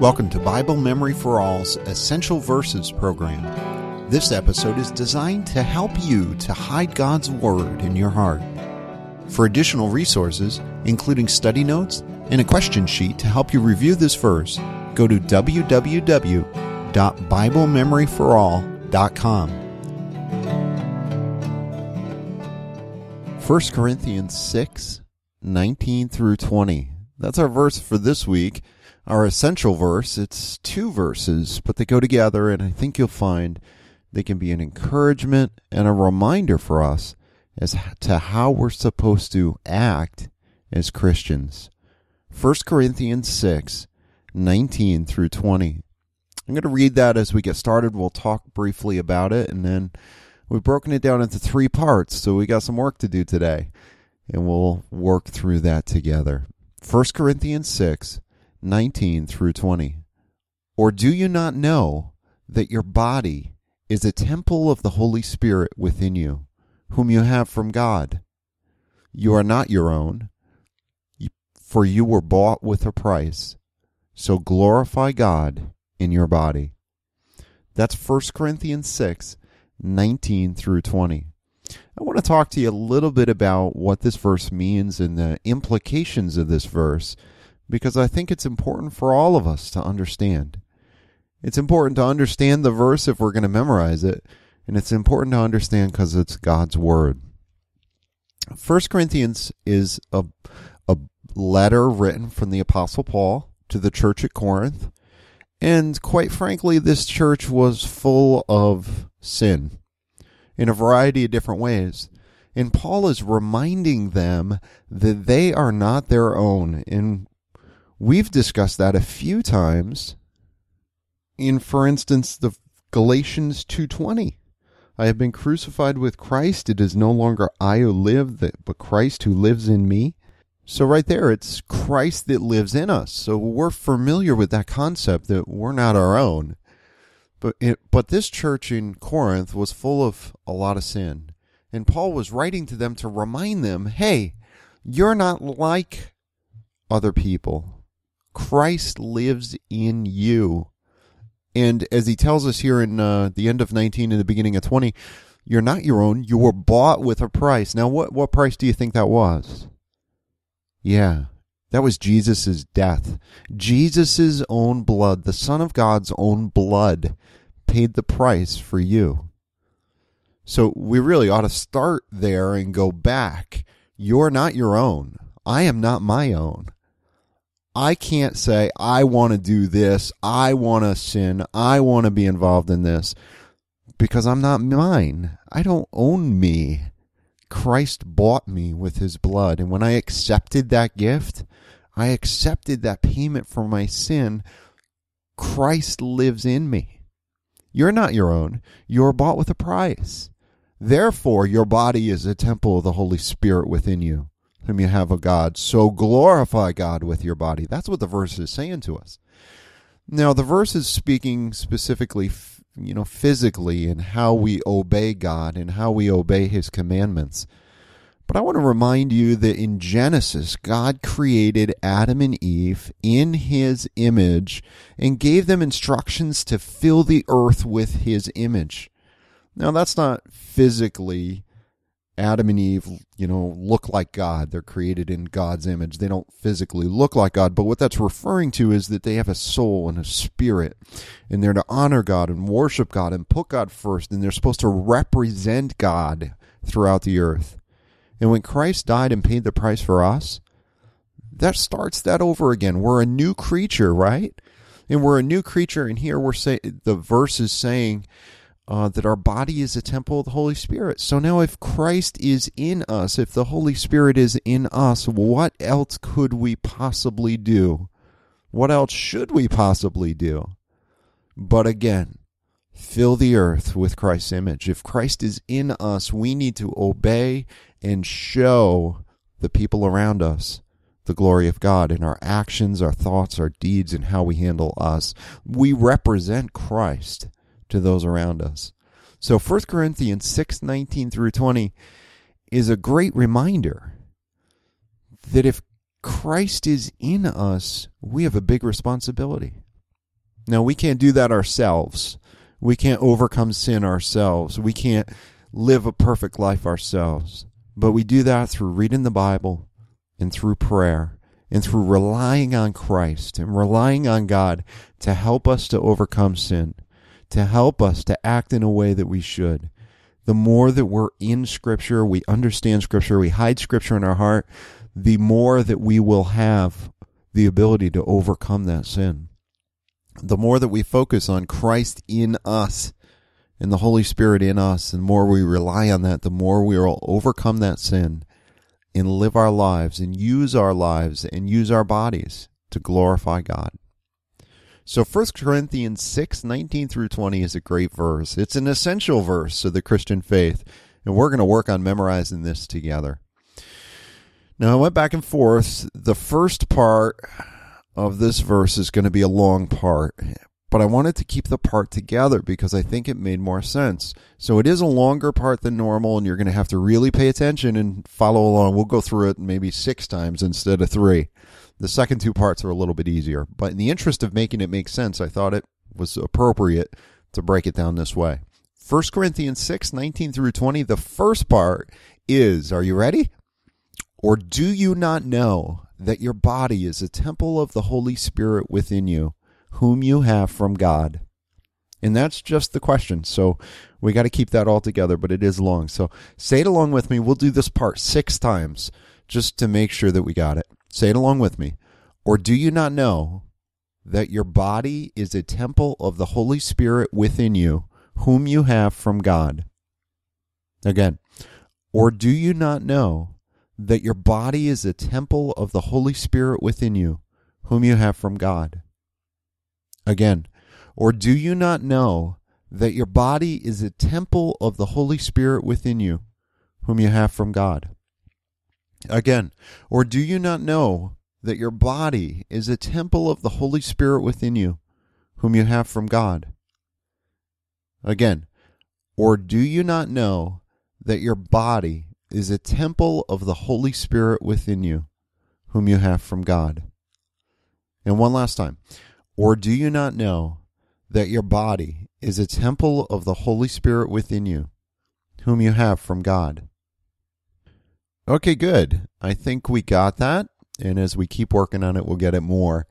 Welcome to Bible Memory for All's Essential Verses program. This episode is designed to help you to hide God's Word in your heart. For additional resources, including study notes and a question sheet to help you review this verse, go to www.biblememoryforall.com. 1 Corinthians 6 19 through 20. That's our verse for this week. Our essential verse. It's two verses, but they go together, and I think you'll find they can be an encouragement and a reminder for us as to how we're supposed to act as Christians. 1 Corinthians 6 19 through 20. I'm going to read that as we get started. We'll talk briefly about it, and then we've broken it down into three parts, so we got some work to do today, and we'll work through that together. 1 Corinthians 6 19 through 20. Or do you not know that your body is a temple of the Holy Spirit within you, whom you have from God? You are not your own, for you were bought with a price. So glorify God in your body. That's 1 Corinthians 6 19 through 20. I want to talk to you a little bit about what this verse means and the implications of this verse because I think it's important for all of us to understand. It's important to understand the verse if we're going to memorize it, and it's important to understand because it's God's Word. First Corinthians is a, a letter written from the Apostle Paul to the church at Corinth. And quite frankly, this church was full of sin in a variety of different ways. And Paul is reminding them that they are not their own. And we've discussed that a few times in, for instance, the Galatians 2.20. I have been crucified with Christ. It is no longer I who live, but Christ who lives in me. So, right there, it's Christ that lives in us. So, we're familiar with that concept that we're not our own. But, it, but this church in Corinth was full of a lot of sin. And Paul was writing to them to remind them hey, you're not like other people. Christ lives in you. And as he tells us here in uh, the end of 19 and the beginning of 20, you're not your own. You were bought with a price. Now, what, what price do you think that was? Yeah, that was Jesus' death. Jesus' own blood, the Son of God's own blood, paid the price for you. So we really ought to start there and go back. You're not your own. I am not my own. I can't say, I want to do this. I want to sin. I want to be involved in this because I'm not mine. I don't own me. Christ bought me with his blood. And when I accepted that gift, I accepted that payment for my sin. Christ lives in me. You're not your own. You're bought with a price. Therefore, your body is a temple of the Holy Spirit within you, whom you have a God. So glorify God with your body. That's what the verse is saying to us. Now, the verse is speaking specifically you know, physically and how we obey God and how we obey His commandments. But I want to remind you that in Genesis, God created Adam and Eve in His image and gave them instructions to fill the earth with His image. Now, that's not physically Adam and Eve, you know, look like God. They're created in God's image. They don't physically look like God, but what that's referring to is that they have a soul and a spirit, and they're to honor God and worship God and put God first, and they're supposed to represent God throughout the earth. And when Christ died and paid the price for us, that starts that over again. We're a new creature, right? And we're a new creature, and here we're saying the verse is saying uh, that our body is a temple of the Holy Spirit. So now, if Christ is in us, if the Holy Spirit is in us, what else could we possibly do? What else should we possibly do? But again, fill the earth with Christ's image. If Christ is in us, we need to obey and show the people around us the glory of God in our actions, our thoughts, our deeds, and how we handle us. We represent Christ to those around us. So 1 Corinthians 6 19 through 20 is a great reminder that if Christ is in us, we have a big responsibility. Now, we can't do that ourselves. We can't overcome sin ourselves. We can't live a perfect life ourselves. But we do that through reading the Bible and through prayer and through relying on Christ and relying on God to help us to overcome sin, to help us to act in a way that we should. The more that we're in Scripture, we understand Scripture, we hide Scripture in our heart, the more that we will have the ability to overcome that sin. The more that we focus on Christ in us and the Holy Spirit in us, and more we rely on that, the more we will overcome that sin and live our lives and use our lives and use our bodies to glorify God. So 1 Corinthians 6, 19 through 20 is a great verse. It's an essential verse of the Christian faith, and we're going to work on memorizing this together. Now, I went back and forth. The first part of this verse is going to be a long part, but I wanted to keep the part together because I think it made more sense. So it is a longer part than normal, and you're going to have to really pay attention and follow along. We'll go through it maybe six times instead of three. The second two parts are a little bit easier, but in the interest of making it make sense, I thought it was appropriate to break it down this way. 1 Corinthians 6, 19 through 20, the first part is, are you ready? Or do you not know that your body is a temple of the Holy Spirit within you, whom you have from God? And that's just the question. So we got to keep that all together, but it is long. So say it along with me. We'll do this part six times just to make sure that we got it. Say it along with me. Or do you not know that your body is a temple of the Holy Spirit within you, whom you have from God? Again, or do you not know that your body is a temple of the Holy Spirit within you, whom you have from God. Again, or do you not know that your body is a temple of the Holy Spirit within you, whom you have from God? Again, or do you not know that your body is a temple of the Holy Spirit within you, whom you have from God? Again, or do you not know that your body is a temple of the Holy Spirit within you, whom you have from God. And one last time. Or do you not know that your body is a temple of the Holy Spirit within you, whom you have from God? Okay, good. I think we got that. And as we keep working on it, we'll get it more.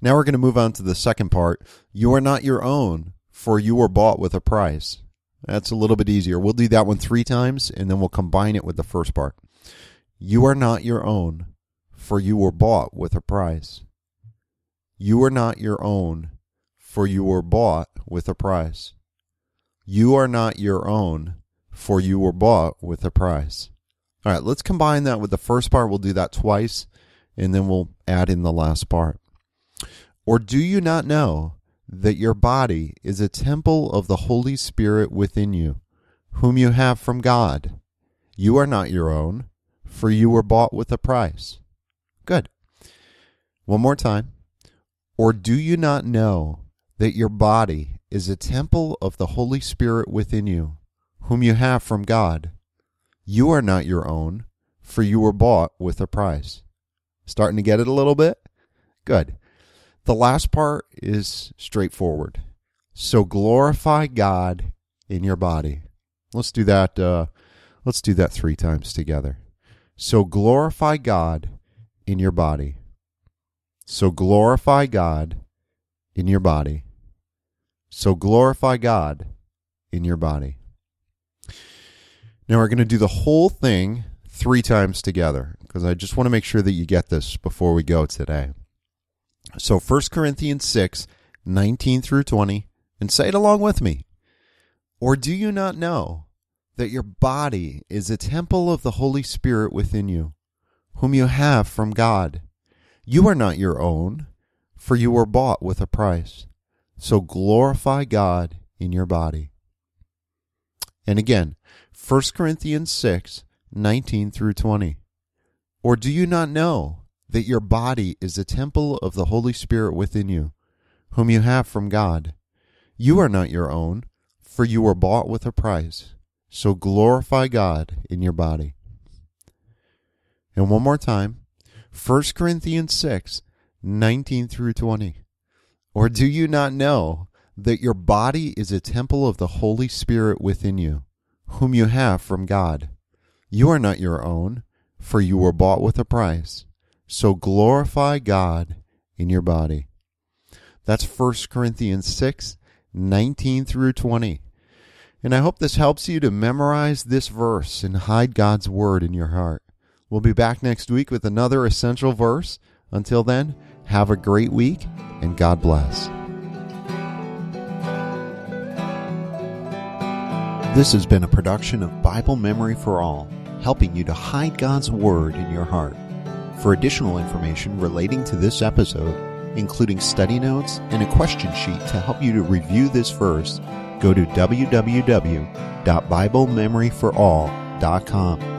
Now we're going to move on to the second part. You are not your own, for you were bought with a price. That's a little bit easier. We'll do that one three times and then we'll combine it with the first part. You are not your own, for you were bought with a price. You are not your own, for you were bought with a price. You are not your own, for you were bought with a price. All right, let's combine that with the first part. We'll do that twice, and then we'll add in the last part. Or do you not know that your body is a temple of the Holy Spirit within you, whom you have from God. You are not your own, for you were bought with a price. Good. One more time. Or do you not know that your body is a temple of the Holy Spirit within you, whom you have from God? You are not your own, for you were bought with a price. Starting to get it a little bit? Good. The last part is straightforward. So glorify God in your body. Let's do that. Uh, let's do that three times together. So glorify God in your body. So glorify God in your body. So glorify God in your body. Now we're going to do the whole thing three times together because I just want to make sure that you get this before we go today. So 1 Corinthians 6, 19 through 20, and say it along with me. Or do you not know that your body is a temple of the Holy Spirit within you, whom you have from God? You are not your own, for you were bought with a price. So glorify God in your body. And again, 1 Corinthians 6, 19 through 20. Or do you not know that your body is a temple of the Holy Spirit within you, whom you have from God. You are not your own, for you were bought with a price. So glorify God in your body. And one more time, 1 Corinthians 6, 19 through 20. Or do you not know that your body is a temple of the Holy Spirit within you, whom you have from God? You are not your own, for you were bought with a price. So glorify God in your body. That's 1 Corinthians 6, 19 through 20. And I hope this helps you to memorize this verse and hide God's word in your heart. We'll be back next week with another essential verse. Until then, have a great week and God bless. This has been a production of Bible Memory for All, helping you to hide God's Word in your heart. For additional information relating to this episode, including study notes and a question sheet to help you to review this verse, go to www.biblememoryforall.com.